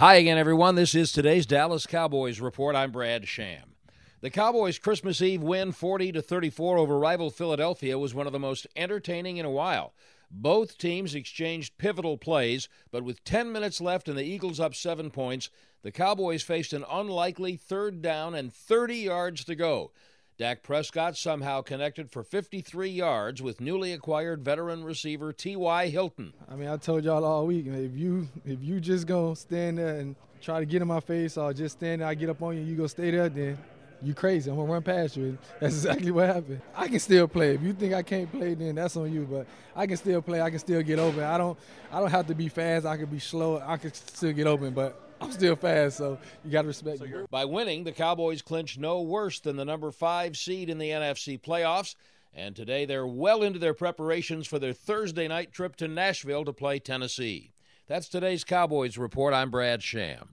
Hi again, everyone. This is today's Dallas Cowboys report. I'm Brad Sham. The Cowboys' Christmas Eve win, 40 to 34 over rival Philadelphia, was one of the most entertaining in a while. Both teams exchanged pivotal plays, but with 10 minutes left and the Eagles up seven points, the Cowboys faced an unlikely third down and 30 yards to go. Dak Prescott somehow connected for 53 yards with newly acquired veteran receiver T.Y. Hilton. I mean, I told y'all all week, if you if you just go stand there and try to get in my face or just stand there, I get up on you, you go stay there, then you crazy. I'm gonna run past you. That's exactly what happened. I can still play. If you think I can't play, then that's on you. But I can still play. I can still get open. I don't. I don't have to be fast. I can be slow. I can still get open. But I'm still fast, so you got to respect so me. By winning, the Cowboys clinch no worse than the number five seed in the NFC playoffs. And today they're well into their preparations for their Thursday night trip to Nashville to play Tennessee. That's today's Cowboys Report. I'm Brad Sham.